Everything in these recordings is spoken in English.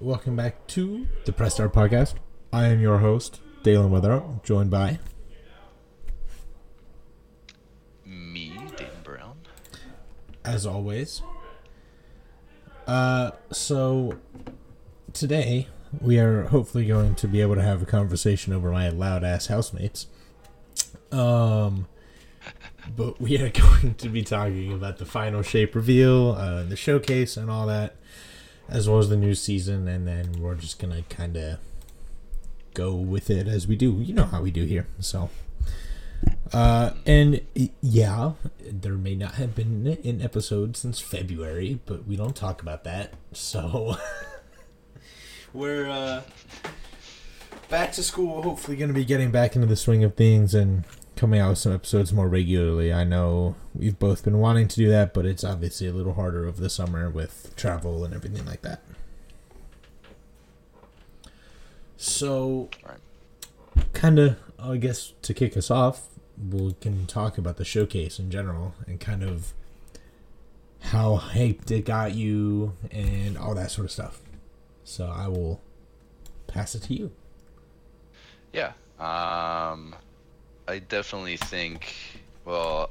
Welcome back to the Press Start Podcast. I am your host, Daylan Weatherup, joined by Me, Dayton Brown. as always. Uh, so today we are hopefully going to be able to have a conversation over my loud ass housemates. Um, but we are going to be talking about the final shape reveal, uh, the showcase, and all that, as well as the new season, and then we're just gonna kind of go with it as we do. You know how we do here, so. Uh, and yeah, there may not have been an episode since February, but we don't talk about that. So we're uh, back to school. Hopefully, going to be getting back into the swing of things and coming out with some episodes more regularly. I know we've both been wanting to do that, but it's obviously a little harder over the summer with travel and everything like that. So kind of i guess to kick us off we can talk about the showcase in general and kind of how hyped it got you and all that sort of stuff so i will pass it to you Yeah. Um, I definitely think. Well,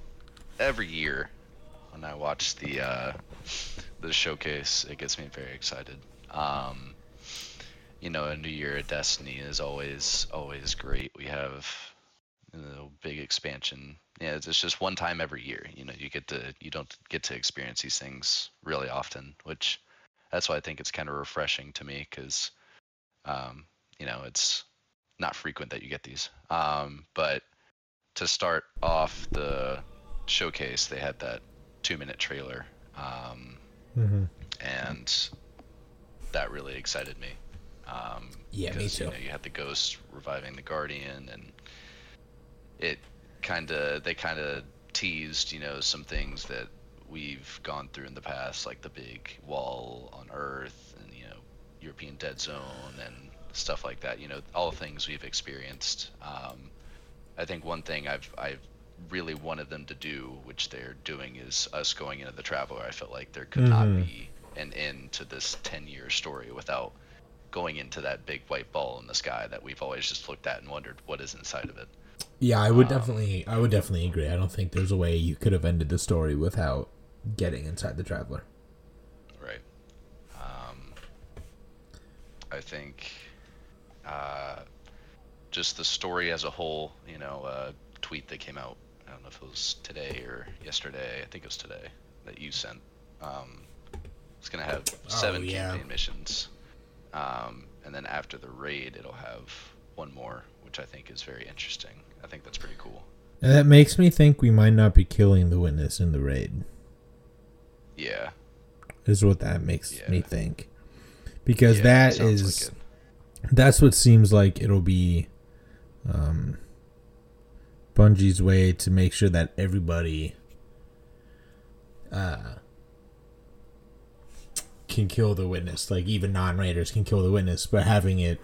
every year when I watch the uh, the showcase, it gets me very excited. Um, you know, a new year of Destiny is always always great. We have know, big expansion. Yeah, it's it's just one time every year. You know, you get to you don't get to experience these things really often, which that's why I think it's kind of refreshing to me because um, you know it's not frequent that you get these. Um, but to start off the showcase, they had that two minute trailer, um, mm-hmm. and that really excited me. Um, Yeah, me because, too. You, know, you had the ghost reviving the guardian, and it kind of they kind of teased, you know, some things that we've gone through in the past, like the big wall on Earth, and you know, European Dead Zone, and stuff like that. You know, all things we've experienced. Um, I think one thing I've I've really wanted them to do, which they're doing, is us going into the Traveler. I felt like there could Mhm. not be an end to this 10-year story without going into that big white ball in the sky that we've always just looked at and wondered what is inside of it. yeah i would Um, definitely i would definitely agree i don't think there's a way you could have ended the story without getting inside the traveler Right. Um, I think uh, just the story as a whole, you know, uh, tweet that came out. I don't know if it was today or yesterday. I think it was today that you sent. Um, it's gonna have seven Oh, yeah. campaign missions, um, and then after the raid, it'll have one more, which I think is very interesting. I think that's pretty cool. and that makes me think we might not be killing the witness in the raid Yeah. is what that makes me think because Yeah, that sounds like is it. that's what seems like it'll be um Bungie's way to make sure that everybody uh can kill the witness like even non-raiders can kill the witness but having it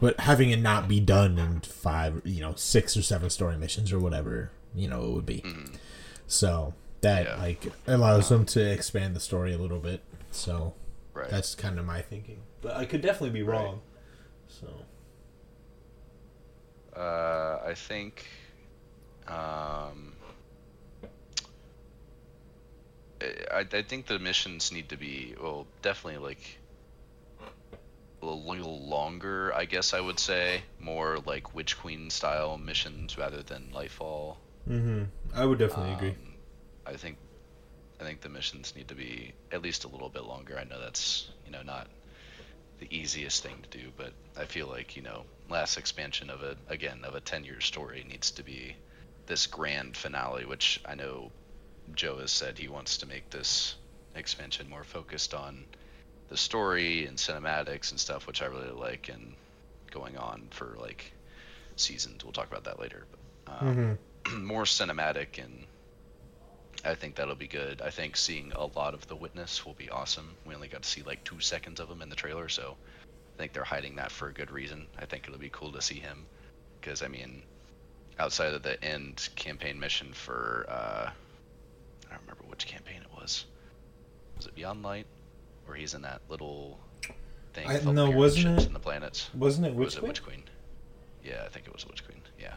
but having it not be done in five you know six or seven story missions or whatever you know it would be Mhm. so that Yeah. like allows them to expand the story a little bit so Right. that's kind of my thinking, but I could definitely be Right. wrong. So Uh, I think. Um, I, I think the missions need to be well, definitely like a little longer. I guess I would say more like Witch Queen style missions rather than Lightfall. mm-hmm. I would definitely agree. Um, I think I think the missions need to be at least a little bit longer. I know that's you know not the easiest thing to do, but I feel like you know last expansion of a again of a ten year story needs to be this grand finale, which I know Joe has said he wants to make this expansion more focused on the story and cinematics and stuff, which I really like, and going on for like seasons. We'll talk about that later. But, um, Mm-hmm. more cinematic and I think that'll be good. I think seeing a lot of the witness will be awesome. We only got to see like two seconds of him in the trailer, so think they're hiding that for a good reason. I think it'll be cool to see him because I mean, outside of the end campaign mission for uh, I don't remember which campaign it was. Was it Beyond Light where he's in that little thing. I- with all no, the wasn't it- And the planets. Wasn't it Witch was it Queen? Witch Queen? Yeah, I think it was Witch Queen. Yeah.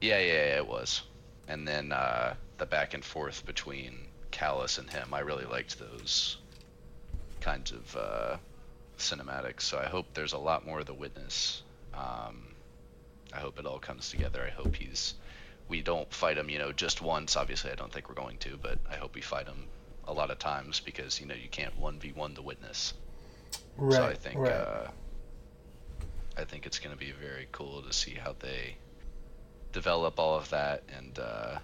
Yeah, yeah, yeah, it was. And then uh, the back and forth between Calus and him, I really liked those kinds of uh, cinematics. So I hope there's a lot more of the witness. Um, I hope it all comes together. I hope he's. We don't fight him, you know, just once. Obviously, I don't think we're going to, but I hope we fight him a lot of times because you know you can't one v one the witness. Right. So I think right. uh, I think it's going to be very cool to see how they develop all of that, and uh,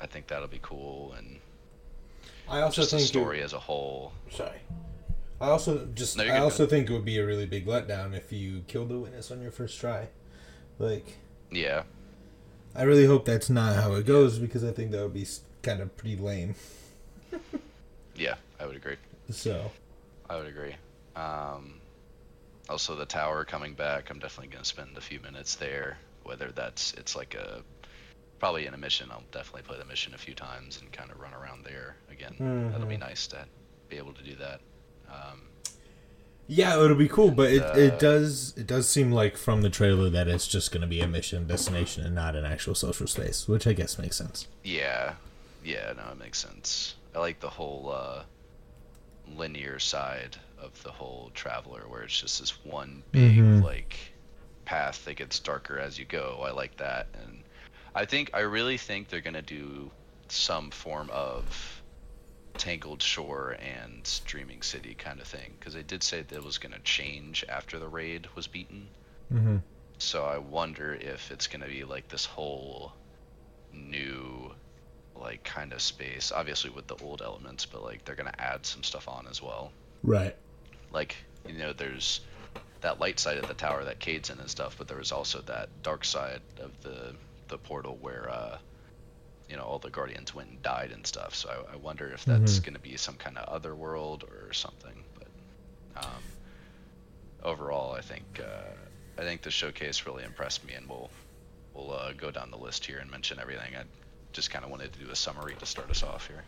I think that'll be cool. And I also just the think it- story as a whole. Sorry. I also just no, I also think it would be a really big letdown if you killed the witness on your first try. Like Yeah, I really hope that's not how it goes because I think that would be kind of pretty lame. yeah, I would agree. So I would agree. Um, also, the tower coming back. I'm definitely going to spend a few minutes there. Whether that's it's like a probably in a mission. I'll definitely play the mission a few times and kind of run around there again. That'll be nice to be able to do that. Um, yeah, it'll be cool, but it, Uh, it does it does seem like from the trailer that it's just going to be a mission destination and not an actual social space, which I guess makes sense. Yeah, yeah, no, it makes sense. I like the whole uh, linear side of the whole traveler, where it's just this one big Mhm. like path that gets darker as you go. I like that, and I think I really think they're gonna do some form of Tangled Shore and Dreaming City kind of thing, because they did say that it was gonna change after the raid was beaten. Mm-hmm. So I wonder if it's gonna be like this whole new like kind of space. Obviously with the old elements, but like they're gonna add some stuff on as well. Right. Like you know, there's that light side of the tower that Cayde's in and stuff, but there was also that dark side of the the portal where uh you know all the guardians went and died and stuff. So I, I wonder if that's Mhm. gonna be some kind of other world or something. But um, overall, I think uh, I think the showcase really impressed me, and we'll we'll uh, go down the list here and mention everything. I just kind of wanted to do a summary to start us off here.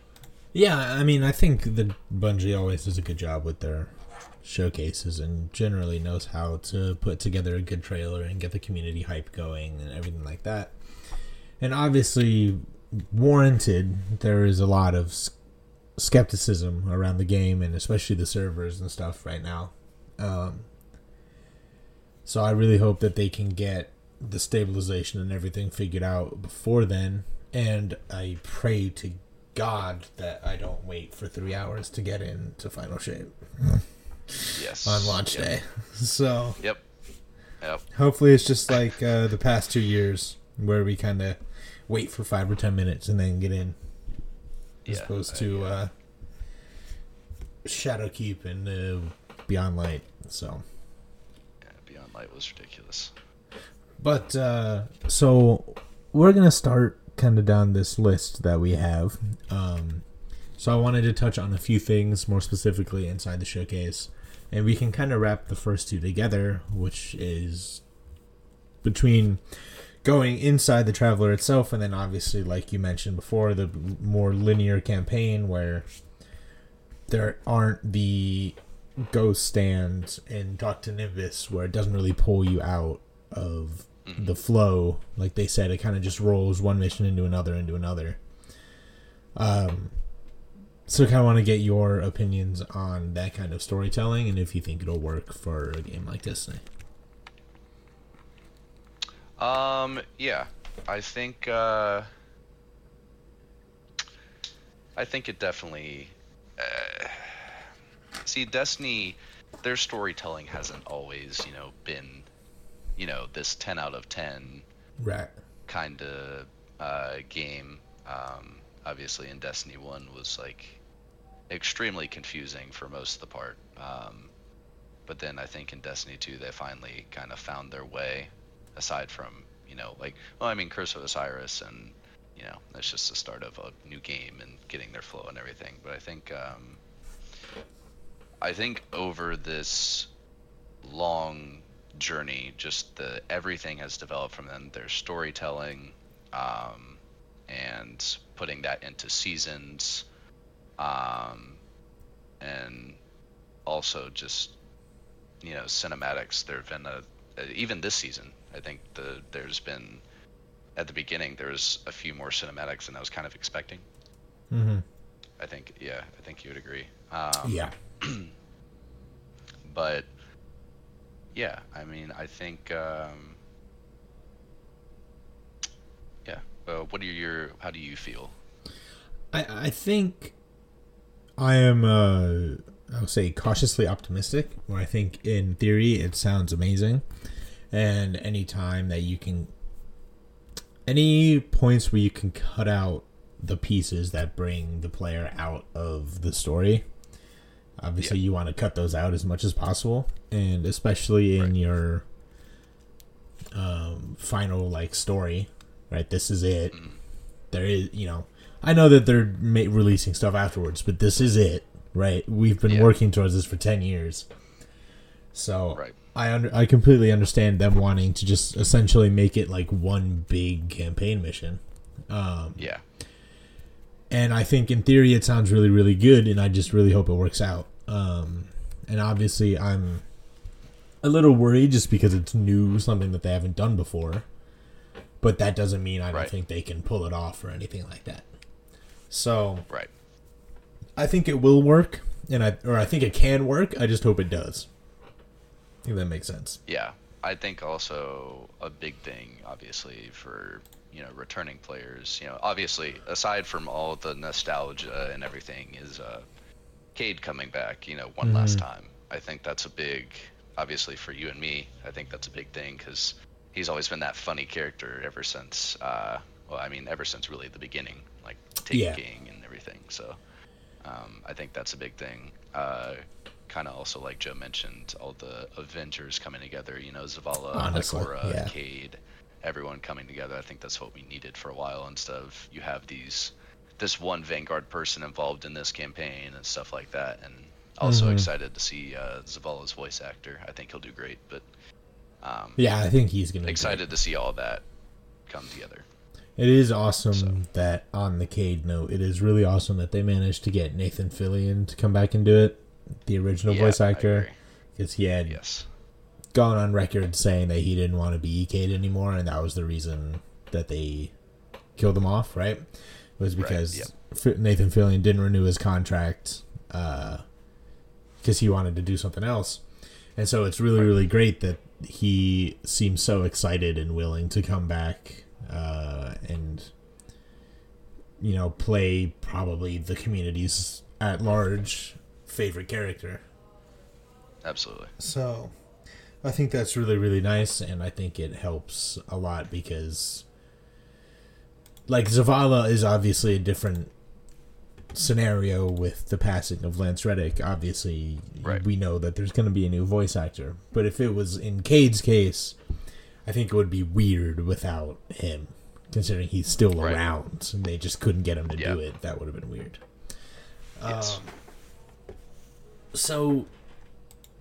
Yeah, I mean, I think the Bungie always does a good job with their showcases and generally knows how to put together a good trailer and get the community hype going and everything like that. And obviously, warranted, there is a lot of skepticism around the game and especially the servers and stuff right now. Um, so I really hope that they can get the stabilization and everything figured out before then. And I pray to God that I don't wait for three hours to get into Final Shape Yes. on launch Yep. day. So Yep. Yep. hopefully it's just like uh, the past two years where we kind of wait for five or ten minutes and then get in, as Yeah, opposed to uh, Shadowkeep and uh, Beyond Light. So. Yeah, Beyond Light was ridiculous. But uh, so we're gonna start kind of down this list that we have. Um, so I wanted to touch on a few things more specifically inside the showcase, and we can kind of wrap the first two together, which is between going inside the traveler itself, and then obviously, like you mentioned before, the more linear campaign where there aren't the ghost stands and talk to Nimbus where it doesn't really pull you out of Mhm. the flow. Like they said, it kind of just rolls one mission into another into another. Um, so kind of want to get your opinions on that kind of storytelling and if you think it'll work for a game like Destiny. Um, yeah, I think uh, I think it definitely. Uh, see, Destiny, their storytelling hasn't always, you know, been, you know, this ten out of ten Right. kind of uh, game. Um, obviously, in Destiny One was like extremely confusing for most of the part. Um, but then I think in Destiny Two they finally kind of found their way. Aside from you know like well I mean Curse of Osiris and you know that's just the start of a new game and getting their flow and everything. But I think um, I think over this long journey, just the everything has developed from them. Their storytelling, um, and putting that into seasons, um, and also just you know cinematics. There have been a even this season. I think the there's been at the beginning there's a few more cinematics than I was kind of expecting. Mm-hmm. I think yeah, I think you would agree. Um, Yeah. but yeah, I mean, I think um, yeah. Well, what are your? How do you feel? I I think I am uh I would say cautiously optimistic. Where I think in theory it sounds amazing, and any time that you can, any points where you can cut out the pieces that bring the player out of the story. Obviously, Yeah. you want to cut those out as much as possible, and especially in Right. your um, final like story, right? This is it. Mm. There is, you know, I know that they're ma- releasing stuff afterwards, but this is it, right? We've been Yeah. working towards this for ten years, so Right. I under I completely understand them wanting to just essentially make it like one big campaign mission. Um, Yeah. and I think in theory it sounds really really good, and I just really hope it works out. Um, and obviously I'm a little worried just because it's new, something that they haven't done before. But that doesn't mean I don't Right. think they can pull it off or anything like that. So Right. I think it will work, and I or I think it can work. I just hope it does. If that makes sense. Yeah, I think also a big thing, obviously, for you know returning players. You know, obviously, aside from all the nostalgia and everything, is uh, Cayde coming back. You know, one last time. I think that's a big, obviously for you and me. I think that's a big thing because he's always been that funny character ever since. Uh, well, I mean, ever since really the beginning, like Taking Yeah. And everything. So, um, I think that's a big thing. Uh, kind of also like Joe mentioned, all the Avengers coming together. You know, Zavala, Honestly, Ikora, yeah. Cayde, everyone coming together. I think that's what we needed for a while. Instead of you have these this one Vanguard person involved in this campaign and stuff like that. And also Mhm. excited to see uh, Zavala's voice actor. I think he'll do great. But um, Yeah, I think he's gonna. excited to see all that come together. It is awesome So. that on the Cayde note, it is really awesome that they managed to get Nathan Fillion to come back and do it, the original Yeah, voice actor, because he had Yes. gone on record saying that he didn't want to be Cayde anymore, and that was the reason that they killed him off. Right? It was Right, because yep. Nathan Fillion didn't renew his contract because he wanted to do something else, and so it's really really great that he seems so excited and willing to come back uh, and you know play probably the communities at large favorite character. Absolutely. So I think that's really, really nice, and I think it helps a lot because, like, Zavala is obviously a different scenario with the passing of Lance Reddick. Obviously, Right. we know that there's going to be a new voice actor, but if it was in Cayde's case, I think it would be weird without him, considering he's still Right. around and they just couldn't get him to Yeah. do it. That would have been weird. Yes. Um, so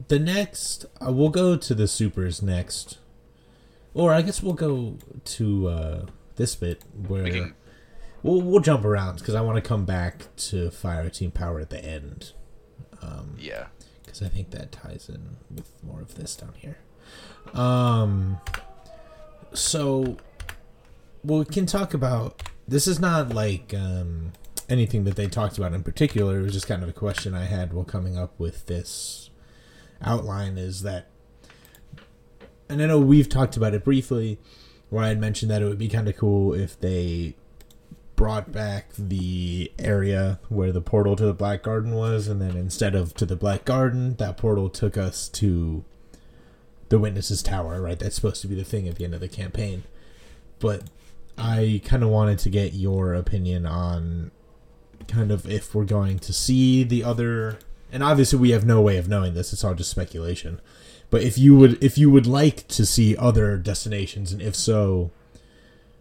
the next uh, we'll go to the supers next or i guess we'll go to uh this bit where We can- we'll, we'll jump around because i want to come back to fire team power at the end um, yeah. because i think that ties in with more of this down here um so we can talk about this is not like um anything that they talked about in particular it was just kind of a question i had while coming up with this outline is that and i know we've talked about it briefly where i had mentioned that it would be kind of cool if they brought back the area where the portal to the black garden was and then instead of to the black garden that portal took us to the witnesses tower right? That's supposed to be the thing at the end of the campaign. But i kind of wanted to get your opinion on kind of if we're going to see the other and obviously we have no way of knowing this it's all just speculation but if you would if you would like to see other destinations and if so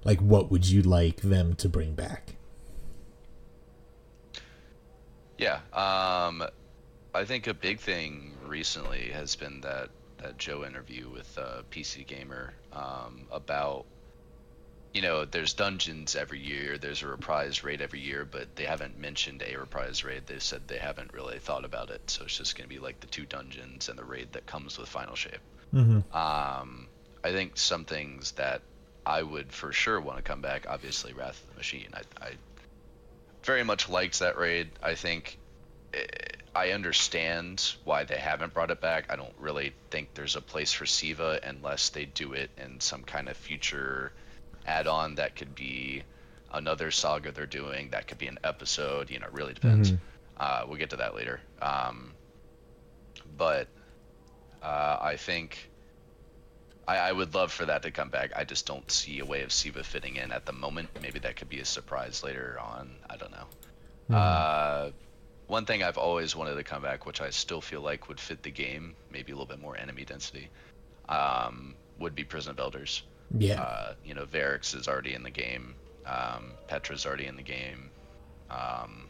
like what would you like them to bring back Yeah. Um, I think a big thing recently has been that that Joe interview with uh, PC Gamer um, about you know, there's dungeons every year, there's a reprise raid every year, but they haven't mentioned a reprise raid. They said they haven't really thought about it, so it's just going to be like the two dungeons and the raid that comes with Final Shape. Mm-hmm. Um, I think some things that I would for sure want to come back, obviously Wrath of the Machine. I, I very much liked that raid. I think eh, I understand why they haven't brought it back. I don't really think there's a place for Siva unless they do it in some kind of future add-on that could be another saga they're doing. That could be an episode. You know, it really depends. Mhm. Uh, we'll get to that later. Um, but uh, I think I, I would love for that to come back. I just don't see a way of Siva fitting in at the moment. Maybe that could be a surprise later on. I don't know. Uh, one thing I've always wanted to come back, which I still feel like would fit the game, maybe a little bit more enemy density, um, would be Prison of Elders. Yeah. Uh, you know, Variks is already in the game. Um, Petra's already in the game. Um,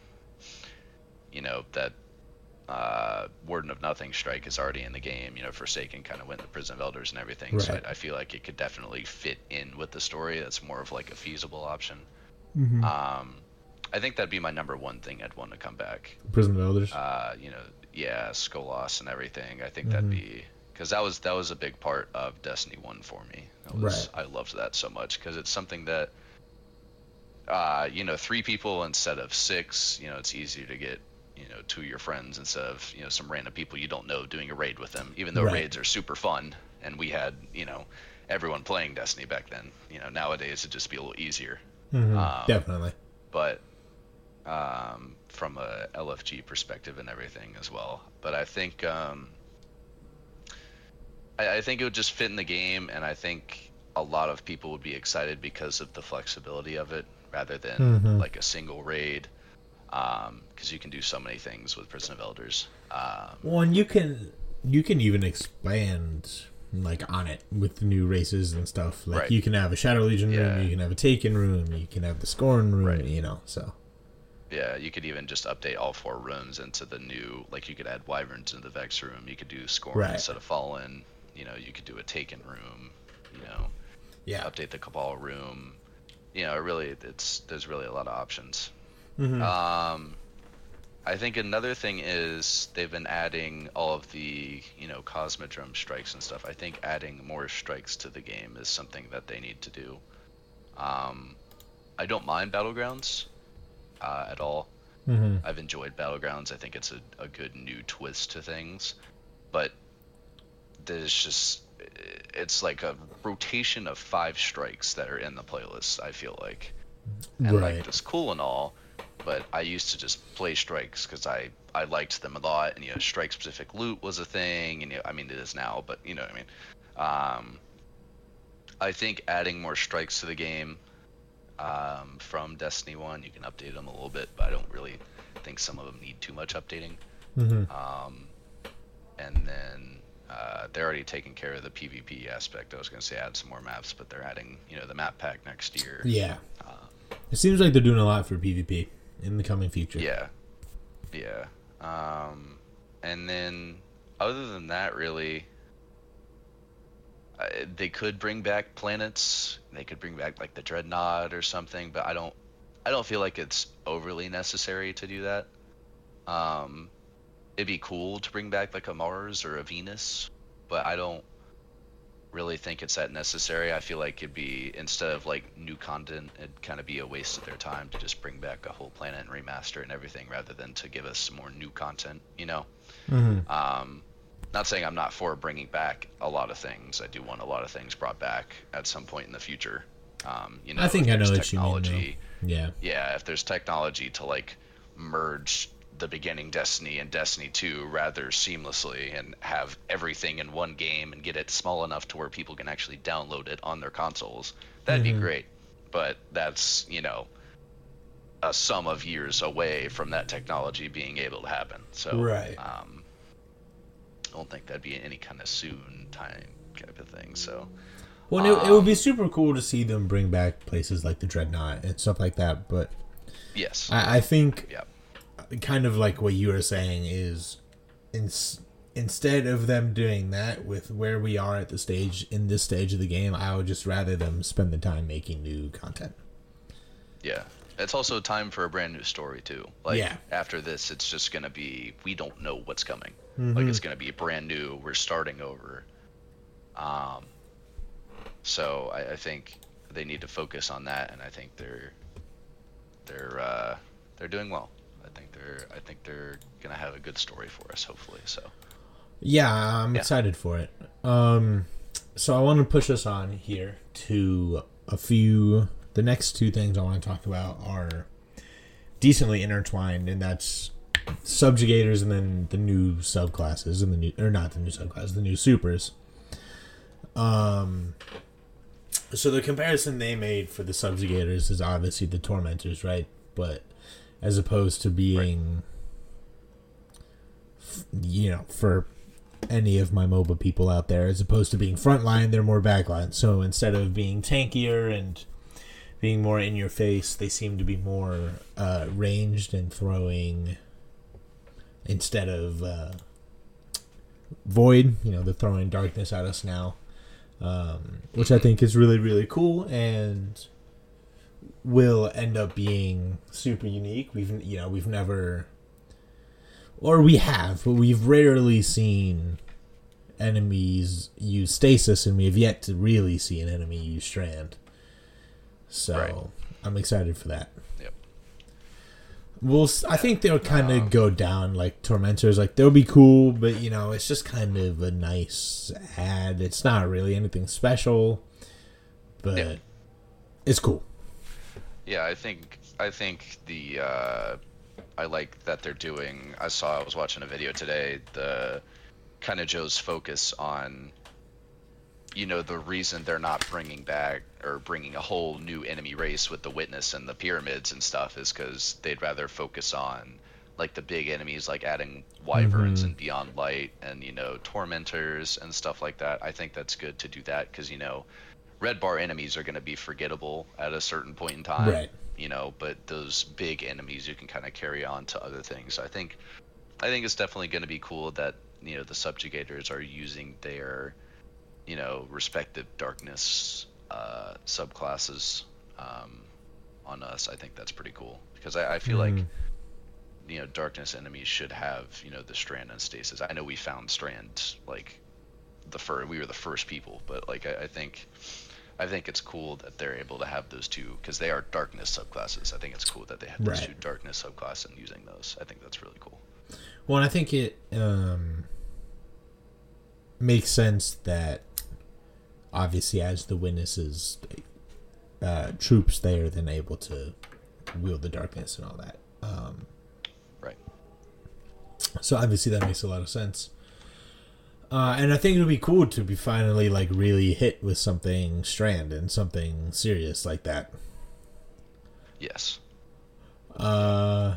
you know that uh, Warden of Nothing strike is already in the game. You know, Forsaken kind of went to Prison of Elders and everything. So Right. I, I feel like it could definitely fit in with the story. That's more of like a feasible option. Mhm. Um, I think that'd be my number one thing I'd want to come back. Prison of Elders. Uh, you know, yeah, Skolas and everything. I think that'd Mhm. be because that was that was a big part of Destiny One for me. That was, I loved that so much because it's something that, uh, you know, three people instead of six. You know, it's easier to get you know two of your friends instead of you know some random people you don't know doing a raid with them. Even though Right. raids are super fun, and we had you know everyone playing Destiny back then. You know, nowadays it'd just be a little easier Mhm. um, Definitely. but um, from a LFG perspective and everything as well. But I think um, I, I think it would just fit in the game, and I think a lot of people would be excited because of the flexibility of it, rather than Mhm. like a single raid. Because you can do so many things with Prison of Elders. Um, Well, and you can you can even expand like on it with the new races and stuff. Like Right. you can have a Shadow Legion Yeah. room, you can have a Taken room, you can have the Scorn room. Right. You know, so Yeah, you could even just update all four rooms into the new. Like you could add wyverns into the Vex room. You could do Scorn Right. instead of Fallen. You know, you could do a Taken room. You know, yeah. update the Cabal room. You know, it really, it's there's really a lot of options. Mhm. Um, I think another thing is they've been adding all of the you know Cosmodrome strikes and stuff. I think adding more strikes to the game is something that they need to do. Um, I don't mind battlegrounds uh, at all. Mhm. I've enjoyed Battlegrounds. I think it's a, a good new twist to things, but there's just it's like a rotation of five strikes that are in the playlist. I feel like, and right. like it's cool and all, but I used to just play strikes because I I liked them a lot, and you know, strike specific loot was a thing, and you know, I mean it is now, but you know what I mean. Um, I think adding more strikes to the game um, from Destiny One, you can update them a little bit, but I don't really think some of them need too much updating. Mm-hmm. Um, and then uh, they're already taking care of the PvP aspect. I was going to say add some more maps, but they're adding you know the map pack next year. Yeah. Uh, It seems like they're doing a lot for PvP in the coming future. Yeah, yeah. Um, and then other than that, really, uh, they could bring back planets. They could bring back like the dreadnought or something, but I don't. I don't feel like it's overly necessary to do that. Um, it'd be cool to bring back like a Mars or a Venus, but I don't really think it's that necessary. I feel like it'd be instead of like new content, it'd kind of be a waste of their time to just bring back a whole planet and remaster and everything, rather than to give us some more new content. You know, Mhm. um, not saying I'm not for bringing back a lot of things. I do want a lot of things brought back at some point in the future. Um, you know, I think I know there's what you mean, though. technology Yeah. yeah, if there's technology to like merge the beginning Destiny and Destiny 2 rather seamlessly and have everything in one game and get it small enough to where people can actually download it on their consoles, that'd Mhm. be great. But that's, you know, a sum of years away from that technology being able to happen. So, Right. um, I don't think that'd be any kind of soon time type of thing. So, Well, it, it would be Um, super cool to see them bring back places like the Dreadnought and stuff like that. But yes. I, I think yeah. Kind of like what you were saying is in instead of them doing that with where we are at the stage in this stage of the game, I would just rather them spend the time making new content. Yeah. It's also time for a brand new story too. Like Yeah. after this, it's just gonna be we don't know what's coming. Mm-hmm. Like it's gonna be brand new. We're starting over. Um. So I, I think they need to focus on that, and I think they're they're uh, they're doing well. I think they're I think they're gonna have a good story for us, hopefully. So Yeah, I'm Yeah. excited for it. Um, so I want to push us on here to a few. The next two things I want to talk about are decently intertwined, and that's subjugators and then the new subclasses and the new or not the new subclasses, the new supers. Um. So the comparison they made for the subjugators is obviously the tormentors, right? But as opposed to being, f- you know, for any of my MOBA people out there, as opposed to being frontline, they're more backline. So instead of being tankier and being more in your face, they seem to be more uh, ranged and throwing instead of uh, void. You know, they're throwing darkness at us now, um, which I think is really really cool and will end up being super unique. We've you know we've never or we have, but we've rarely seen enemies use stasis, and we have yet to really see an enemy use strand. So Right. I'm excited for that. Yep. We'll. I think they'll kind of Um, go down like tormentors. Like they'll be cool, but you know, it's just kind of a nice add. It's not really anything special, but it's cool. Yeah, I think I think the uh, I like that they're doing. I saw I was watching a video today. The kind of Joe's focus on, you know, the reason they're not bringing back or bringing a whole new enemy race with the witness and the pyramids and stuff is because they'd rather focus on like the big enemies, like adding wyverns Mhm. and beyond light and you know tormentors and stuff like that. I think that's good to do that because you know red bar enemies are going to be forgettable at a certain point in time Right. you know but those big enemies you can kind of carry on to other things i think i think it's definitely going to be cool that you know the subjugators are using their you know respective darkness uh, subclasses um, on us i think that's pretty cool because i, I feel like Mhm. you know darkness enemies should have you know the strand and stasis i know we found strand like the fir- we were the first people but like i, I think I think it's cool that they're able to have those two because they are darkness subclasses. I think it's cool that they have those Right. two darkness subclasses and using those. I think that's really cool. Well, and I think it um, makes sense that obviously, as the witnesses, uh, troops, they are then able to wield the darkness and all that. Um, Right. so obviously, that makes a lot of sense. Uh, and I think it would be cool to be finally like really hit with something strand and something serious like that. Yes. Uh,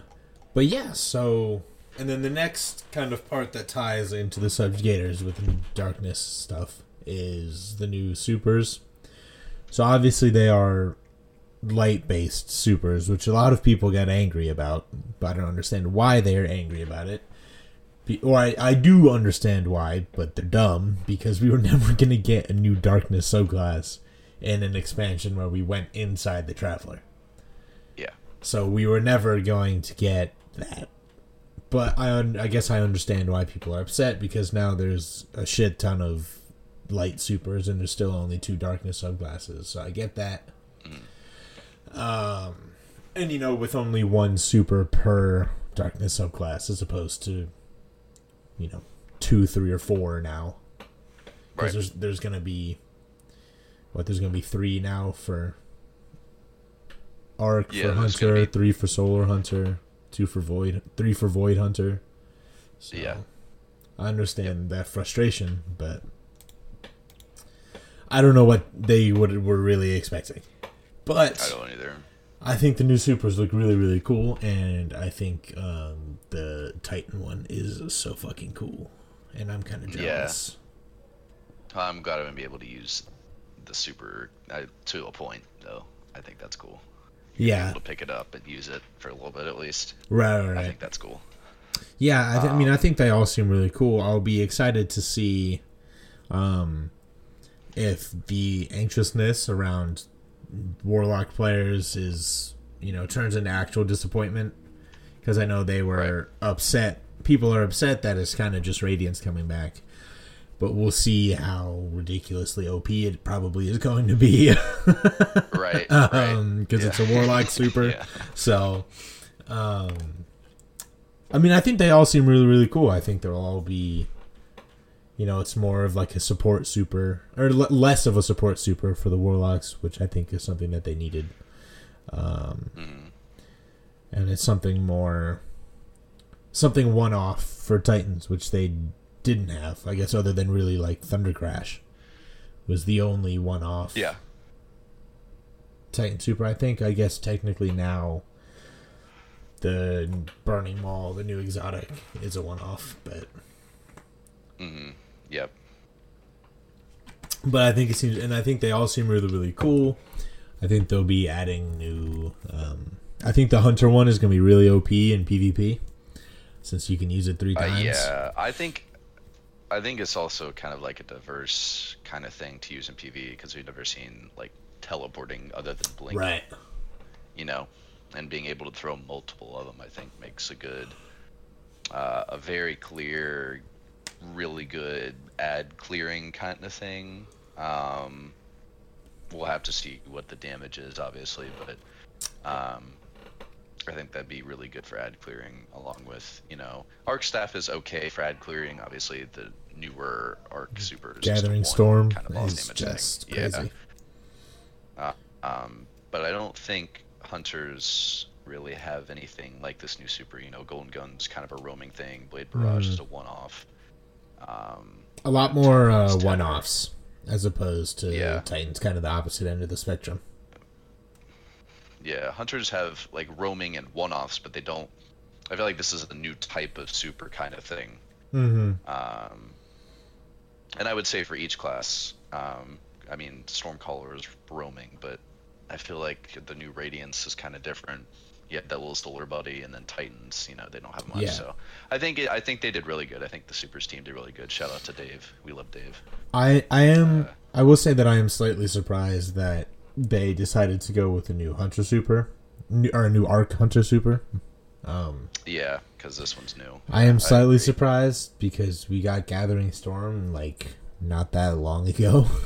but yeah, so and then the next kind of part that ties into the subjugators with the darkness stuff is the new supers. So obviously they are light based supers, which a lot of people get angry about, but I don't understand why they are angry about it. Or I, I do understand why, but they're dumb because we were never gonna get a new darkness subclass in an expansion where we went inside the traveler. Yeah. So we were never going to get that. But I, un- I guess I understand why people are upset because now there's a shit ton of light supers and there's still only two darkness subclasses. So I get that. Um, and you know, with only one super per darkness subclass as opposed to, you know, two, three, or four now. Because Right. there's there's gonna be what there's gonna be three now for arc Yeah, for hunter, be- three for solar hunter, two for void, three for void hunter. So, Yeah. I understand that frustration, but I don't know what they would were really expecting. But I don't either. I think the new supers look really, really cool, and I think um, the Titan one is so fucking cool, and I'm kind of Yeah. jealous. I'm glad I'm gonna be able to use the super uh, to a point though. I think that's cool. Be Yeah, able to pick it up and use it for a little bit at least. right, right, I think that's cool. Yeah, I, th- I mean, I think they all seem really cool. I'll be excited to see um, if the anxiousness around Warlock players is, you know, turns into actual disappointment. Because I know they were upset. People are upset that it's kind of just Radiance coming back. But we'll see how ridiculously OP it probably is going to be. Right. right. um because it's a warlock super Yeah. so um i mean i think they all seem really really cool i think they'll all be you know it's more of like a support super or l- less of a support super for the warlocks which i think is something that they needed um Mhm. and it's something more something one off for titans which they didn't have i guess other than really like thunder crash was the only one off Yeah. Titan Super. I think I guess technically now the Burning Maul, the new exotic, is a one off, but hmm Yep. but I think it seems and I think they all seem really really cool. I think they'll be adding new um I think the Hunter one is going to be really OP in PvP since you can use it 3 Uh, times. yeah, I think I think it's also kind of like a diverse kind of thing to use in PV because we've never seen like teleporting other than blink, Right. you know, and being able to throw multiple of them, I think makes a good, uh, a very clear, really good ad clearing kind of thing. Um, we'll have to see what the damage is, obviously, but um, I think that'd be really good for ad clearing, along with you know, arc staff is okay for ad clearing. Obviously, the newer arc supers, Gathering Storm kind of boss is damage just thing. Yeah. crazy. Um, but I don't think hunters really have anything like this new super. You know, Golden Gun's kind of a roaming thing. Blade Barrage Mm. is a one-off. Um, A lot more uh, one offs as opposed to Yeah. Titans, kind of the opposite end of the spectrum. yeah, hunters have like roaming and one-offs, but they don't. I feel like this is a new type of super kind of thing. Mm-hmm. Um, and I would say for each class, um, I mean, Stormcaller is roaming, but I feel like the new Radiance is kind of different. Yeah, that little Solar Buddy, and then Titans, you know, they don't have much. Yeah. So I think it, I think they did really good. I think the Supers team did really good. Shout out to Dave. We love Dave. I I am Uh, I will say that I am slightly surprised that they decided to go with a new Hunter Super, new, or a new Arc Hunter Super. Um, Yeah, because this one's new. I am slightly agree. surprised because we got Gathering Storm like not that long ago.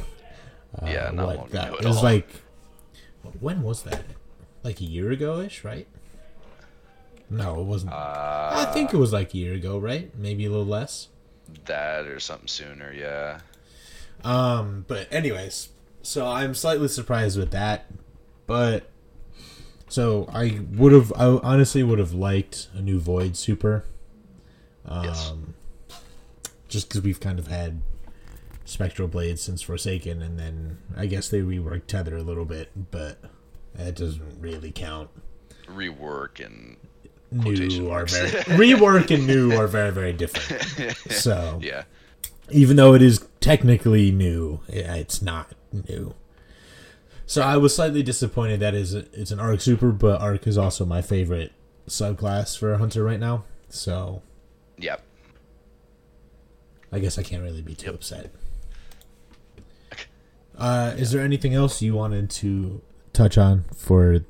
Uh, Yeah, not long that ago at it was all. like when was that? Like a year ago ish, right? No, it wasn't. Uh, I think it was like a year ago, right? Maybe a little less. that or something sooner. Yeah. Um, but anyways, so I'm slightly surprised with that, but so I would have, I honestly would have liked a new Void Super. Um, Yes. just because we've kind of had Spectral Blades since Forsaken, and then I guess they reworked Tether a little bit, but that doesn't really count. Rework and New are very rework and new are very very different. So yeah. even though it is technically new, it's not new. So I was slightly disappointed that is it's an Arc Super, but Arc is also my favorite subclass for a Hunter right now. So Yep. I guess I can't really be too Yep. upset. Uh, is there anything else you wanted to touch on for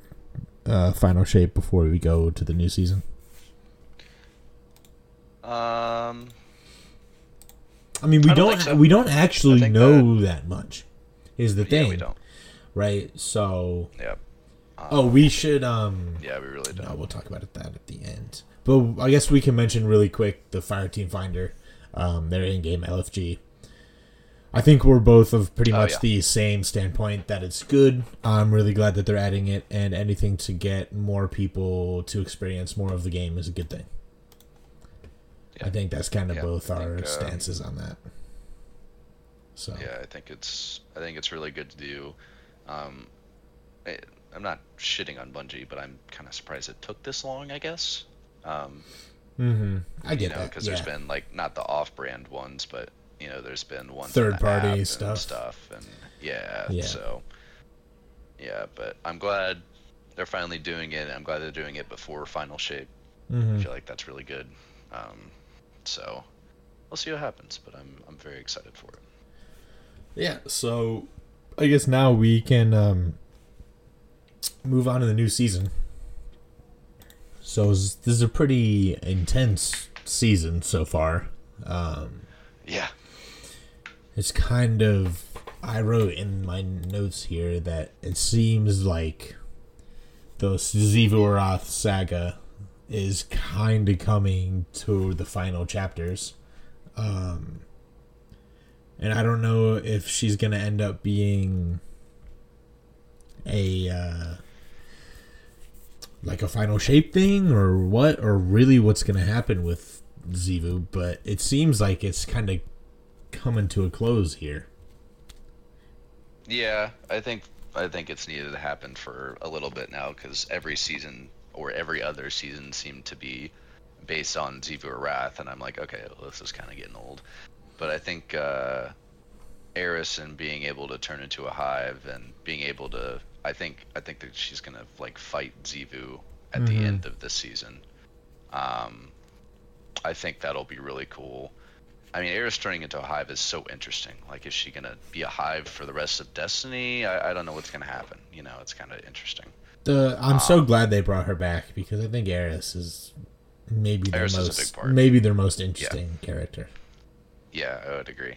uh, final shape before we go to the new season? Um. I mean, we I don't don't so. we don't actually know that much. Is the Yeah, thing we don't. right? So Yep. Um, oh, we should um. Yeah, we really don't. No, we'll talk about it that at the end. But I guess we can mention really quick the Fire Team Finder, um, their in-game LFG. I think we're both of pretty Oh, much yeah. the same standpoint that it's good. I'm really glad that they're adding it, and anything to get more people to experience more of the game is a good thing. Yeah. I think that's kind of Yeah, both I our think, um, stances on that. So Yeah, I think it's I think it's really good to do. Um, I, I'm not shitting on Bungie, but I'm kind of surprised it took this long. I guess. Um, hmm I you get know, that. because yeah. there's been like not the off-brand ones, but you know, there's been one third Third on the party app and stuff. stuff, and yeah, Yeah. So yeah, but I'm glad they're finally doing it. I'm glad they're doing it before final shape. I Mhm. feel like that's really good. Um, so we'll see what happens, but I'm I'm very excited for it. Yeah, so I guess now we can um, move on to the new season. So this is a pretty intense season so far. Um, Yeah. It's kind of I wrote in my notes here that it seems like the Xivu Arath saga is kind of coming to the final chapters. Um, and I don't know if she's gonna end up being a uh, like a final shape thing or what, or really what's gonna happen with Xivu. But it seems like it's kind of coming to a close here. Yeah, I think I think it's needed to happen for a little bit now because every season or every other season seemed to be based on Xivu Arath, and I'm like, okay, well, this is kind of getting old. But I think uh, Eris and being able to turn into a hive and being able to, I think I think that she's gonna like fight Xivu at Mhm. the end of the season. Um, I think that'll be really cool. I mean, Eris turning into a hive is so interesting. Like, is she gonna be a hive for the rest of Destiny? I, I don't know what's gonna happen. You know, it's kind of interesting. The I'm so glad they brought her back because I think Eris is maybe their Eris most maybe their most interesting character. Yeah, I would agree.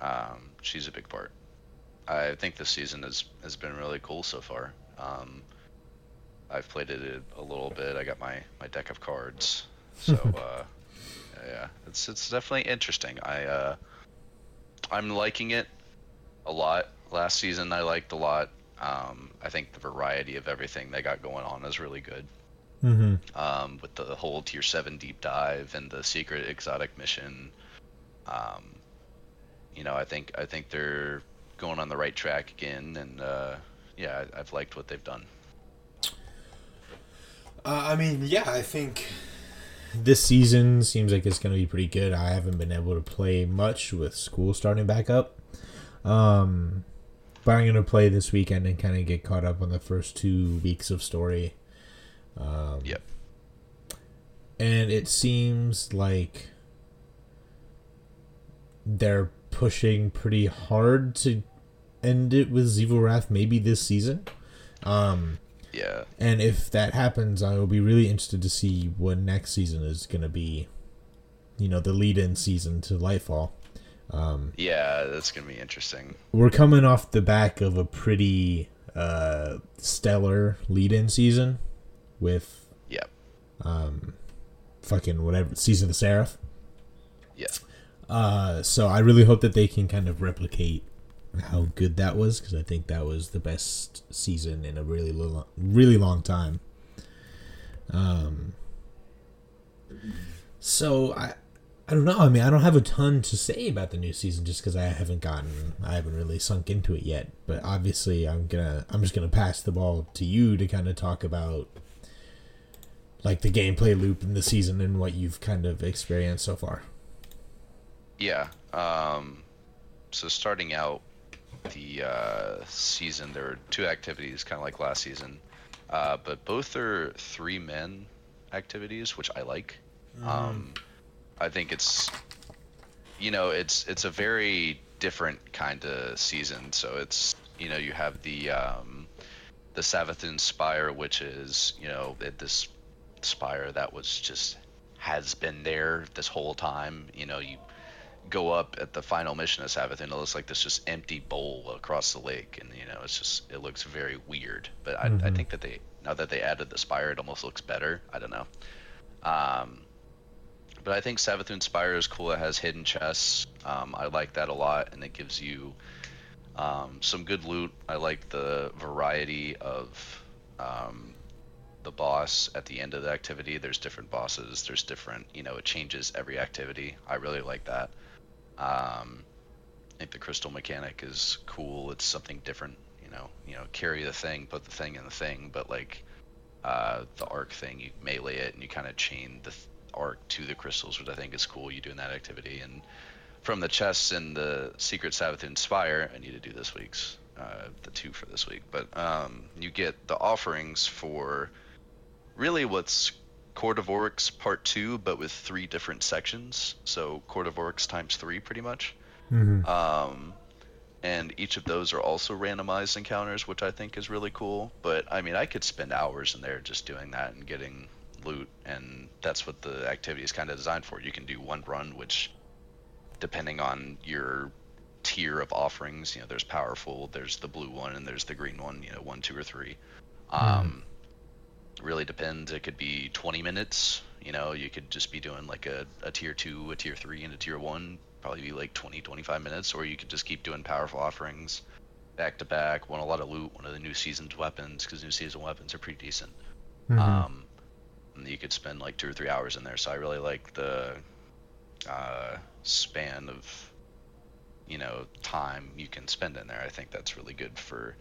Um, she's a big part. I think this season has has been really cool so far. Um, I've played it a little bit. I got my my deck of cards, so uh, yeah, it's it's definitely interesting. I uh, I'm liking it a lot. Last season I liked a lot. Um, I think the variety of everything they got going on is really good. Mm-hmm. Um, with the whole tier seven deep dive and the secret exotic mission. Um, you know, I think I think they're going on the right track again, and uh, yeah, I, I've liked what they've done. Uh, I mean, yeah, I think this season seems like it's going to be pretty good. I haven't been able to play much with school starting back up. Um, but I'm going to play this weekend and kind of get caught up on the first two weeks of story. Um, Yep. And it seems like they're pushing pretty hard to end it with Xivu Arath maybe this season. Um, Yeah, and if that happens, I will be really interested to see what next season is going to be. You know, the lead-in season to Lightfall. Um, yeah, that's gonna be interesting. we're coming off the back of a pretty uh, stellar lead-in season with Yep. um, fucking whatever season of the Seraph. Yeah. Uh, so I really hope that they can kind of replicate how good that was because I think that was the best season in a really long, really long time. Um. So I, I don't know. I mean, I don't have a ton to say about the new season just because I haven't gotten, I haven't really sunk into it yet. But obviously, I'm gonna, I'm just gonna pass the ball to you to kind of talk about like the gameplay loop in the season and what you've kind of experienced so far. Yeah. Um, so starting out the uh, season, there were two activities, kind of like last season, uh, but both are three men activities, which I like. Um, I think it's, you know, it's it's a very different kind of season. So it's you know you have the um, the Savathun Spire, which is you know it- this spire that was just has been there this whole time. You know you go up at the final mission of Savathun, it looks like this just empty bowl across the lake, and you know it's just it looks very weird. But I, I Mhm. think that they now that they added the spire, it almost looks better. I don't know. Um, but I think Savathun Spire is cool. It has hidden chests. Um, I like that a lot, and it gives you um, some good loot. I like the variety of um, the boss at the end of the activity. There's different bosses. There's different, you know, it changes every activity. I really like that. Um, I think the crystal mechanic is cool. It's something different. You know, you know, carry the thing, put the thing in the thing, but like uh, the arc thing, you melee it and you kind of chain the th- arc to the crystals, which I think is cool. You doing that activity and from the chests in the secret Savathun Spire. I need to do this week's uh, the two for this week, but um, you get the offerings for really what's Court of Oryx Part Two, but with three different sections. So Court of Oryx times three, pretty much. Mm-hmm. Um, and each of those are also randomized encounters, which I think is really cool. But I mean, I could spend hours in there just doing that and getting loot, and that's what the activity is kind of designed for. You can do one run, which, depending on your tier of offerings, you know, there's powerful, there's the blue one, and there's the green one. You know, one, two, or three. Um, really depends. It could be 20 minutes. You know, you could just be doing like a, a tier two, a tier three, and a tier one. Probably be like 20, 25 minutes, or you could just keep doing powerful offerings back to back. Want a lot of loot, one of the new season's weapons, because new season weapons are pretty decent. Mm-hmm. Um, and you could spend like two or three hours in there. So I really like the uh, span of you know time you can spend in there. I think that's really good for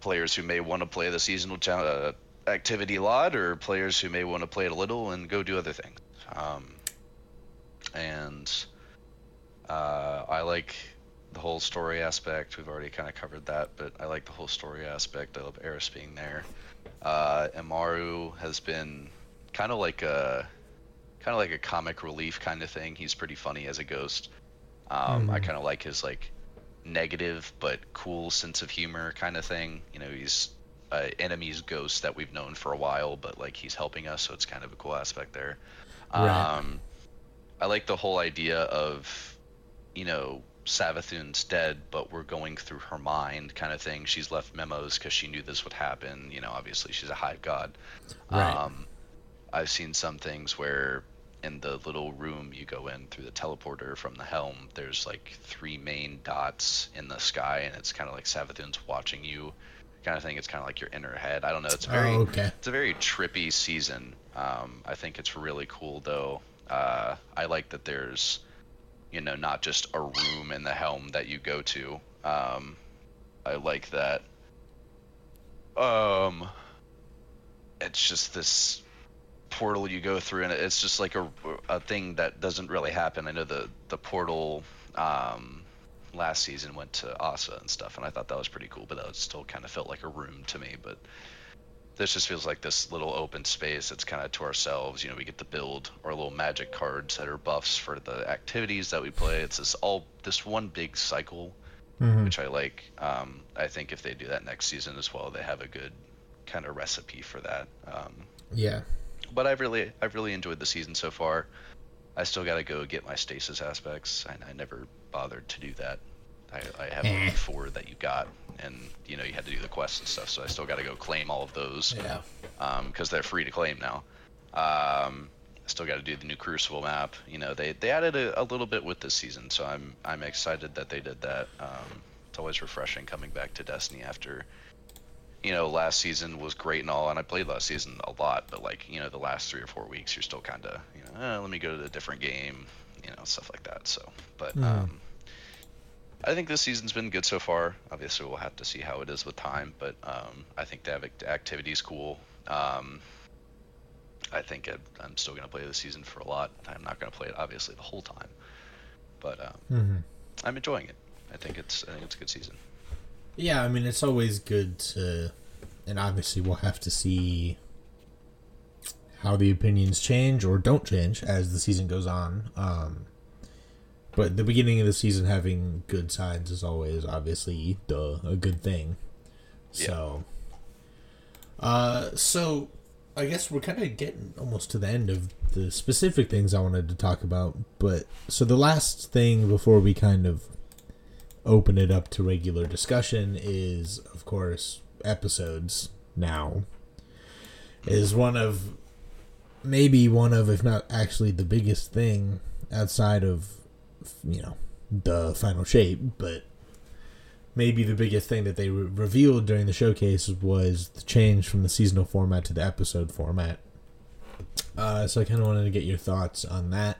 players who may want to play the seasonal cha- uh, activity lot, or players who may want to play it a little and go do other things. Um, and uh, I like the whole story aspect. We've already kind of covered that, but I like the whole story aspect. I love Eris being there. Uh, Immaru has been kind of like a kind of like a comic relief kind of thing. He's pretty funny as a ghost. Um, I Mhm. kind of like his like negative but cool sense of humor kind of thing. You know, he's uh, enemy's ghost that we've known for a while, but like he's helping us, so it's kind of a cool aspect there. Right. Um, I like the whole idea of, you know, Savathun's dead, but we're going through her mind kind of thing. She's left memos because she knew this would happen. You know, obviously she's a hive god. Right. Um, I've seen some things where in the little room you go in through the teleporter from the helm, there's like three main dots in the sky, and it's kind of like Savathun's watching you, kind of thing. It's kind of like your inner head. I don't know. It's very oh, okay. it's a very trippy season. Um, I think it's really cool though. Uh, I like that there's, you know, not just a room in the helm that you go to. Um, I like that. Um, it's just this portal you go through, and it's just like a, a thing that doesn't really happen. I know the the portal um, last season went to Ahsa and stuff, and I thought that was pretty cool. But that was still kind of felt like a room to me. But this just feels like this little open space that's kind of to ourselves. You know, we get to build our little magic cards that are buffs for the activities that we play. It's this all this one big cycle, Mhm. which I like. Um, I think if they do that next season as well, they have a good kind of recipe for that. Um, Yeah. but I've really I've really enjoyed the season so far. I still got to go get my stasis aspects. I, I never bothered to do that. I, I have Eh. four that you got, and you know you had to do the quests and stuff. So I still got to go claim all of those Yeah. because they're free to claim now. Um, I still got to do the new Crucible map. You know they, they added a, a little bit with this season, so I'm I'm excited that they did that. Um, it's always refreshing coming back to Destiny after you know, last season was great and all, and I played last season a lot, but like, you know, the last three or four weeks, you're still kind of, you know, eh, let me go to a different game, you know, stuff like that. So, but Mhm. um, I think this season's been good so far. Obviously, we'll have to see how it is with time, but um, I think the act- activity's cool. Um, I think it, I'm still gonna play this season for a lot. I'm not gonna play it obviously the whole time, but um, mm-hmm. I'm enjoying it. I think it's I think it's a good season. Yeah, I mean, it's always good to, and obviously we'll have to see how the opinions change or don't change as the season goes on. Um, but the beginning of the season having good signs is always obviously duh, a good thing. So, uh, so I guess we're kind of getting almost to the end of the specific things I wanted to talk about. But so the last thing before we kind of open it up to regular discussion is, of course, episodes now. Is one of maybe one of, if not actually the biggest thing outside of, you know, the final shape, but maybe the biggest thing that they re- revealed during the showcase was the change from the seasonal format to the episode format. Uh, so I kind of wanted to get your thoughts on that.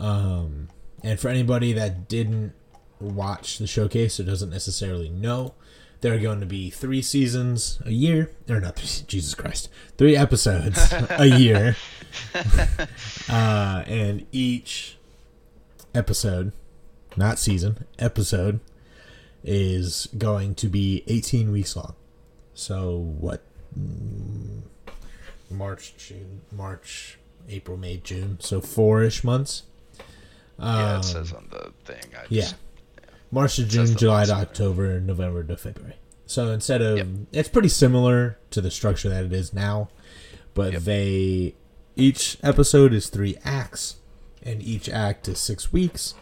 Um, and for anybody that didn't watch the showcase or doesn't necessarily know, there are going to be three seasons a year, or not three, Jesus Christ, three episodes a year, uh, and each episode, not season, episode, is going to be 18 weeks long. So what? mm, March, June, March, April, May, June. So four ish months. yeah, Um, it says on the thing. I yeah. just, March to June, July to. October, November to February. So instead of Yep. it's pretty similar to the structure that it is now, but Yep. they each episode is three acts, and each act is six weeks.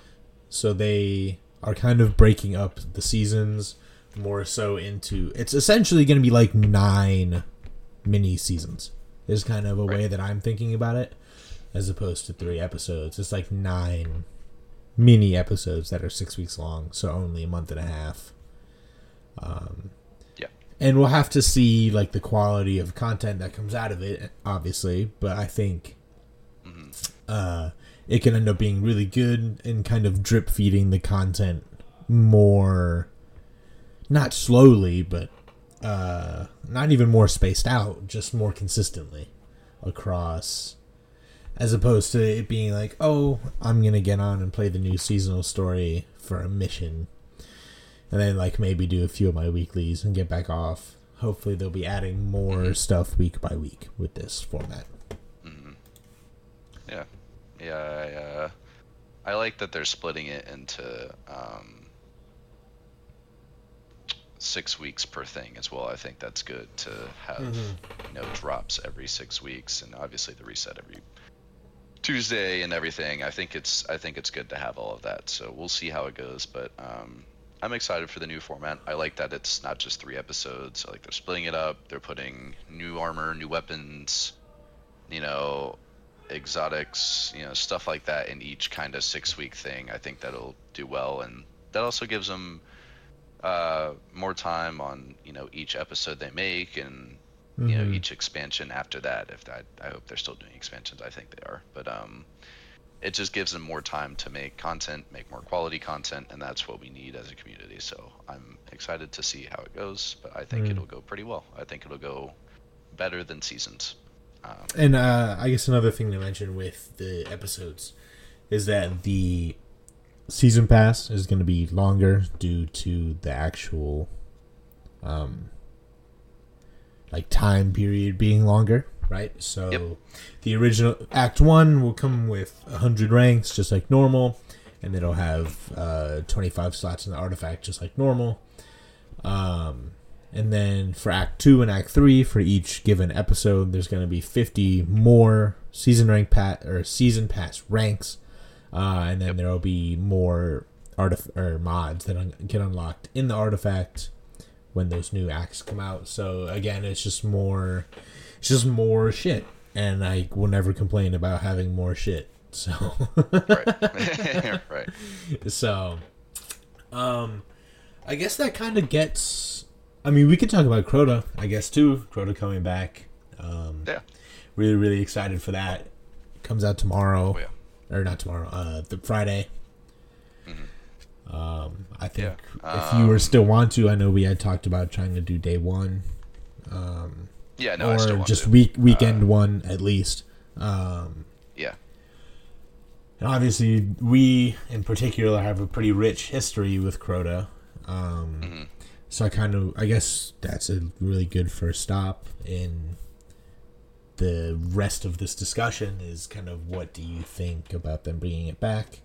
So they are kind of breaking up the seasons more so into it's essentially going to be like nine mini seasons. Is kind of a way that I'm thinking about it, as opposed to three episodes. It's like nine mini episodes that are six weeks long, so only a month and a half. Um, Yeah. and we'll have to see like the quality of content that comes out of it, obviously. But I think Mhm. uh, it can end up being really good and kind of drip feeding the content more, not slowly, but uh, not even more spaced out, just more consistently across. As opposed to it being like, oh, I'm gonna get on and play the new seasonal story for a mission, and then like maybe do a few of my weeklies and get back off. Hopefully, they'll be adding more Mhm. stuff week by week with this format. Mhm. Yeah, yeah. I, uh, I like that they're splitting it into um, six weeks per thing as well. I think that's good to have Mhm. you know drops every six weeks, and obviously the reset every Tuesday and everything. I think it's I think it's good to have all of that. So we'll see how it goes, but um, I'm excited for the new format. I like that it's not just three episodes. I like they're splitting it up. They're putting new armor, new weapons, you know, exotics, you know, stuff like that in each kind of six week thing. I think that'll do well, and that also gives them uh, more time on you know each episode they make and you know Mhm. each expansion after that. If that, I hope they're still doing expansions. I think they are, but um, it just gives them more time to make content, make more quality content, and that's what we need as a community. So I'm excited to see how it goes, but I think Mm. it'll go pretty well. I think it'll go better than seasons. Um, And uh, I guess another thing to mention with the episodes is that the season pass is going to be longer due to the actual, um, like time period being longer, right? So Yep. the original Act One will come with hundred ranks, just like normal, and it'll have uh, twenty five slots in the artifact, just like normal. Um, and then for Act Two and Act Three, for each given episode, there's going to be 50 more season rank pat or season pass ranks, uh, and then there will be more artif- or mods that un- get unlocked in the artifact when those new acts come out. So again, it's just more, it's just more shit, and I will never complain about having more shit. So. right, right. So, um, I guess that kind of gets. I mean, we could talk about Crota, I guess too. Crota coming back. Um, Yeah. Really, really excited for that. Comes out tomorrow, Oh, yeah. or not tomorrow. Uh, the Friday. Um, I think Yeah. if you were Um, still want to, I know we had talked about trying to do day one, um, Yeah, no, I still or just to. week weekend Uh, one at least. Um, Yeah. And obviously, we in particular have a pretty rich history with Crota. Um, hmm So I kind of, I guess that's a really good first stop in the rest of this discussion is kind of what do you think about them bringing it back?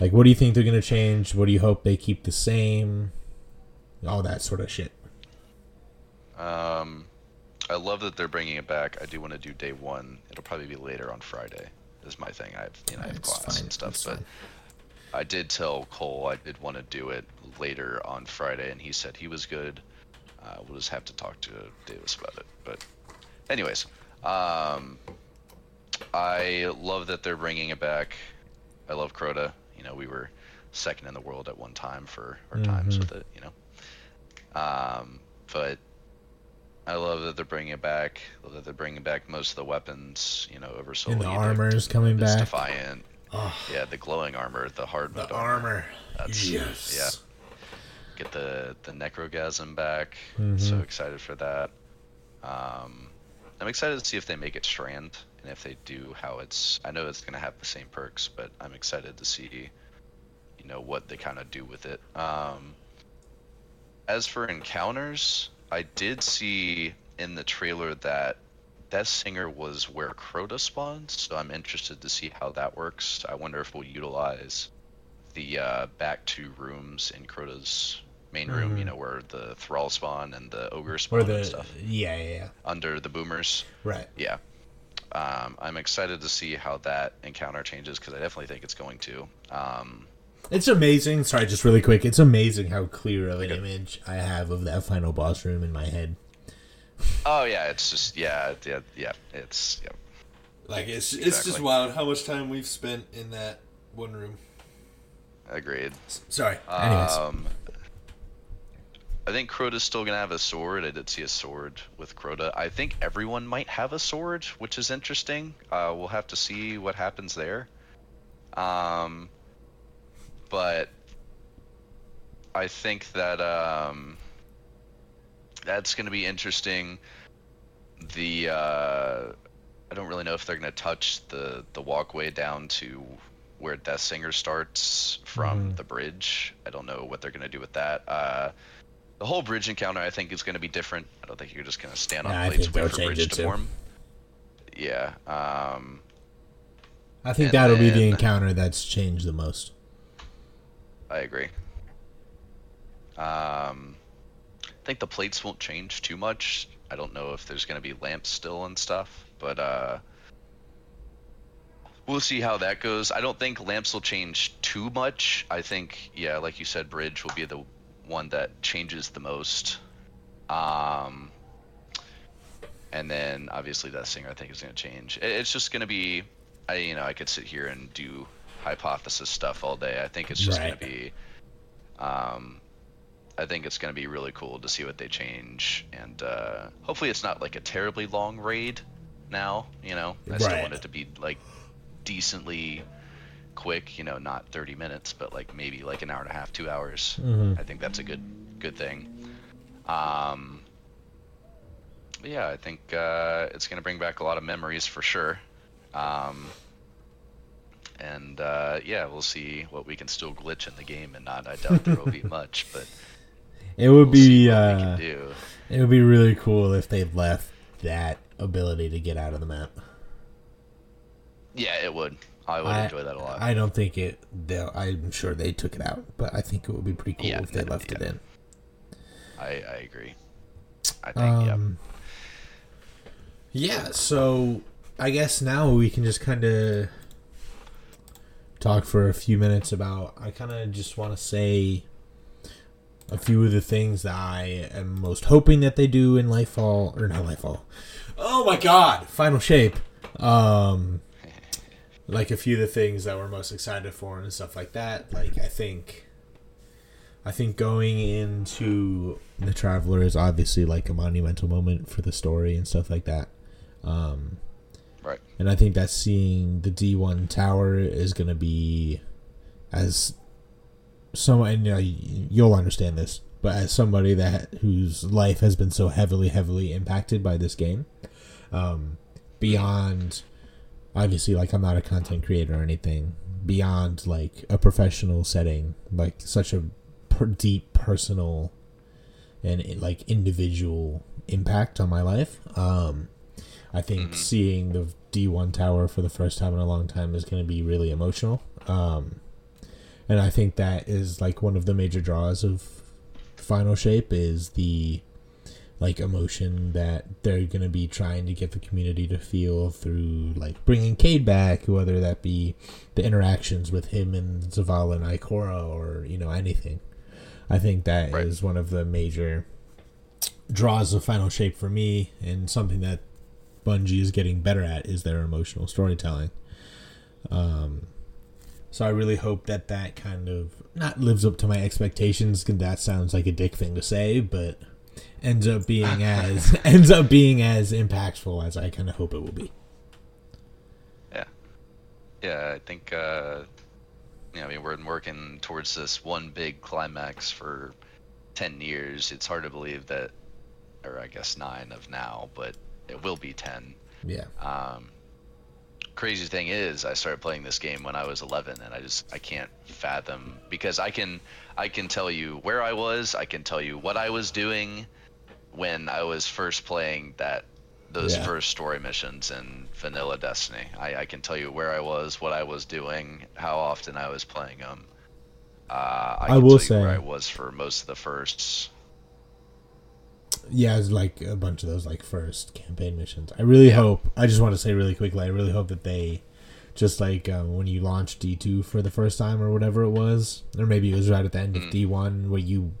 Like, what do you think they're going to change? What do you hope they keep the same? All that sort of shit. Um, I love that they're bringing it back. I do want to do day one. It'll probably be later on Friday. Is my thing. I have you know I have It's class fine, and stuff, it's but fine. I did tell Cole I did want to do it later on Friday, and he said he was good. Uh, we'll just have to talk to Davis about it. But, anyways, um, I love that they're bringing it back. I love Crota. You know, we were second in the world at one time for our times Mhm. with it. You know, um, but I love that they're bringing it back. Love that they're bringing back most of the weapons. You know, Oversoul And the armor is coming back. Defiant. Oh, Yeah, the glowing armor, the hard the mode armor. That's yes. yeah. Get the the Necrochasm back. Mhm. So excited for that. Um, I'm excited to see if they make it strand and if they do how it's. I know it's gonna have the same perks, but I'm excited to see, you know, what they kind of do with it. Um, as for encounters, I did see in the trailer that Deathsinger was where Crota spawns, so I'm interested to see how that works. I wonder if we'll utilize the uh, back two rooms in Crota's main room, you Mhm. know, where the Thrall spawn and the Ogre spawn and stuff, yeah, yeah, yeah. under the Boomers. Right. Yeah. Um, I'm excited to see how that encounter changes because I definitely think it's going to. Um, It's amazing. Sorry, just really quick. It's amazing how clear of an Okay. image I have of that final boss room in my head. oh yeah, it's just yeah, yeah, yeah. It's yeah. Like it's it's just wild how much time we've spent in that one room. Agreed. Sorry. Anyways. Um, I think Crota's still gonna have a sword. I did see a sword with Crota. I think everyone might have a sword, which is interesting. Uh, we'll have to see what happens there. Um, but I think that um, that's gonna be interesting. The uh, I don't really know if they're gonna touch the the walkway down to where Deathsinger starts from Mhm. the bridge. I don't know what they're gonna do with that. Uh, the whole bridge encounter, I think, is gonna be different. I don't think you're just gonna stand on I plates think wait for bridge to too. form. Yeah. Um, I think that'll be the encounter that's changed the most. I agree. Um, I think the plates won't change too much. I don't know if there's gonna be lamps still and stuff, but uh, we'll see how that goes. I don't think lamps will change too much. I think, yeah, like you said, bridge will be the one that changes the most. Um, and then obviously that singer I think is gonna change. It's just gonna be, I you know I could sit here and do hypothesis stuff all day. I think it's just Right. gonna be, um, I think it's gonna be really cool to see what they change, and uh, hopefully it's not like a terribly long raid. Now, you know, I still Right. want it to be like decently quick. You know, not 30 minutes, but like maybe like an hour and a half, two hours. Mhm. I think that's a good good thing. Um, yeah, I think uh, it's gonna bring back a lot of memories for sure. Um, and uh, yeah, we'll see what we can still glitch in the game and not. I doubt there will be much, but It would we'll be uh, do. it would be really cool if they left that ability to get out of the map. Yeah, it would. I would I- enjoy that a lot. I don't think it. they'll- I'm sure they took it out, but I think it would be pretty cool Yeah, if they left it in. I, I agree. I think yeah. Um, yeah, so I guess now we can just kind of talk for a few minutes about. I kind of just want to say a few of the things that I am most hoping that they do in Lightfall, or not Lightfall. Oh my God! Final Shape. Um, like a few of the things that we're most excited for and stuff like that. Like I think. I think going into the Traveler is obviously like a monumental moment for the story and stuff like that. Um, Right. and I think that seeing the D1 tower is going to be as someone, and you know, you'll understand this, but as somebody that whose life has been so heavily, heavily impacted by this game, um, beyond obviously, like I'm not a content creator or anything, beyond like a professional setting, like such a per- deep personal and like individual impact on my life. Um, I think Mhm. seeing the D1 tower for the first time in a long time is going to be really emotional. Um, and I think that is like one of the major draws of Final Shape is the like emotion that they're going to be trying to get the community to feel through like bringing Cayde back, whether that be the interactions with him and Zavala and Ikora or you know anything. I think that is Right. one of the major draws of Final Shape for me, and something that Bungie is getting better at is their emotional storytelling. Um, so I really hope that that kind of not lives up to my expectations. 'cause that sounds like a dick thing to say, but ends up being as ends up being as impactful as I kind of hope it will be. Yeah, yeah. I think uh, you know, I mean, we're working towards this one big climax for ten years. It's hard to believe that, or I guess nine of now, but it will be ten. Yeah, Um, crazy thing is, I started playing this game when I was 11, and I just I can't fathom because I can I can tell you where I was, I can tell you what I was doing when I was first playing that those Yeah. first story missions in Vanilla Destiny. I, I can tell you where I was, what I was doing, how often I was playing them. Uh, I, I will tell you where say- I was for most of the firsts. Yeah, it's like a bunch of those like first campaign missions. I really hope. I just want to say really quickly. I really hope that they, just like um, when you launched D two for the first time or whatever it was, or maybe it was right at the end of Mm. D one where you,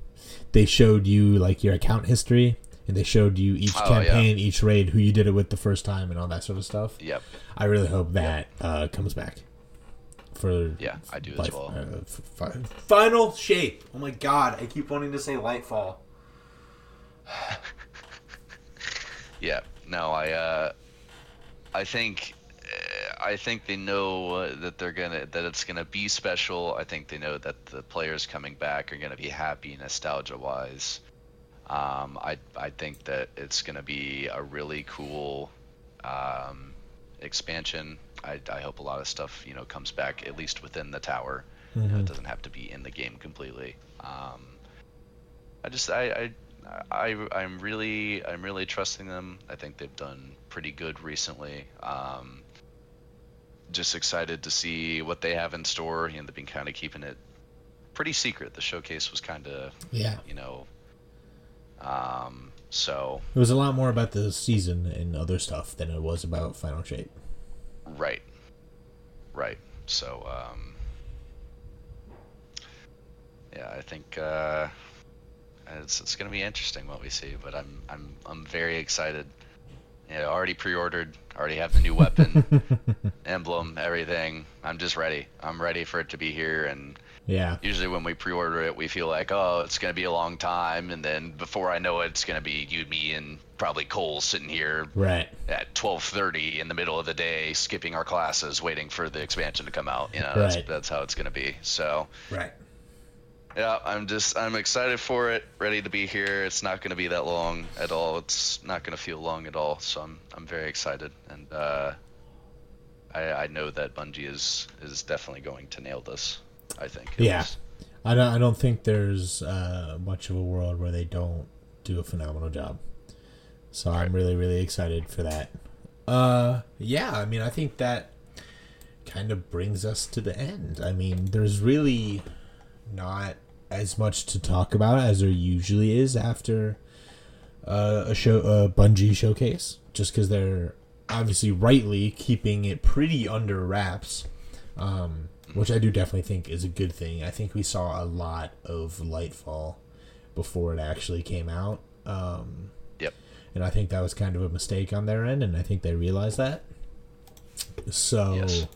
they showed you like your account history and they showed you each Oh, yeah. campaign, each raid, who you did it with the first time, and all that sort of stuff. Yep. I really hope that uh, comes back. For Yeah, I do as life- well. uh, f- final shape. Oh my god, I keep wanting to say Lightfall. Yeah. No, I uh, I think uh, I think they know uh, that they're gonna that it's gonna be special. I think they know that the players coming back are gonna be happy nostalgia wise. Um, I I think that it's gonna be a really cool um, expansion. I, I hope a lot of stuff you know comes back at least within the tower. You know, it doesn't have to be in the game completely. Um, I just I, I I I'm really I'm really trusting them. I think they've done pretty good recently. Um, just excited to see what they have in store. You know, they've been kind of keeping it pretty secret. The showcase was kind of Yeah. you know. Um, so It was a lot more about the season and other stuff than it was about Final Shape. right, right. So um, yeah, I think uh, it's it's gonna be interesting what we see. But I'm I'm I'm very excited. Yeah, already pre-ordered. Already have the new weapon, emblem, everything. I'm just ready. I'm ready for it to be here. And Yeah. usually when we pre-order it, we feel like, oh, it's gonna be a long time. And then before I know it, it's gonna be you, me, and probably Cole sitting here Right. at 12:30 in the middle of the day, skipping our classes, waiting for the expansion to come out. You know, that's, that's how it's gonna be. So Right. Yeah, I'm just I'm excited for it, ready to be here. It's not going to be that long at all. It's not going to feel long at all. So I'm I'm very excited, and uh, I I know that Bungie is is definitely going to nail this. I think. Yeah. I don't. I don't think there's uh, much of a world where they don't do a phenomenal job. So I'm really, really excited for that. Uh, yeah. I mean, I think that kind of brings us to the end. I mean, there's really not as much to talk about as there usually is after uh, a show, a Bungie showcase, just because they're obviously rightly keeping it pretty under wraps um, which I do definitely think is a good thing. I think we saw a lot of Lightfall before it actually came out, um, Yep. and I think that was kind of a mistake on their end, and I think they realized that. So Yes.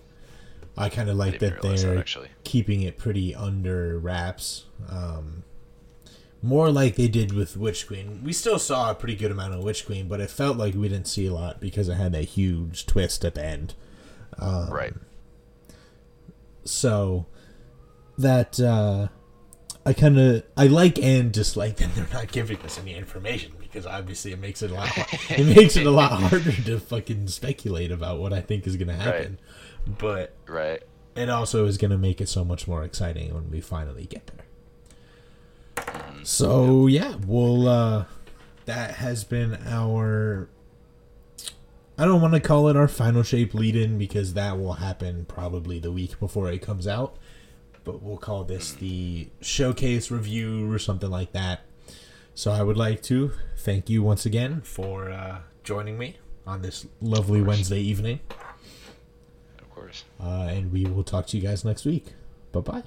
I kind of like that they're actually. keeping it pretty under wraps. Um, more like they did with Witch Queen. We still saw a pretty good amount of Witch Queen, but it felt like we didn't see a lot because it had that huge twist at the end. Um, right. so that uh I kind of I like and dislike that they're not giving us any information because obviously it makes it a lot it makes it a lot harder to fucking speculate about what I think is gonna happen. But Right. it also is gonna make it so much more exciting when we finally get there. So yeah, we'll uh that has been our I don't want to call it our final shape lead in because that will happen probably the week before it comes out. But we'll call this the showcase review or something like that. So I would like to thank you once again for uh, joining me on this lovely Wednesday evening. Uh, and we will talk to you guys next week. Bye bye.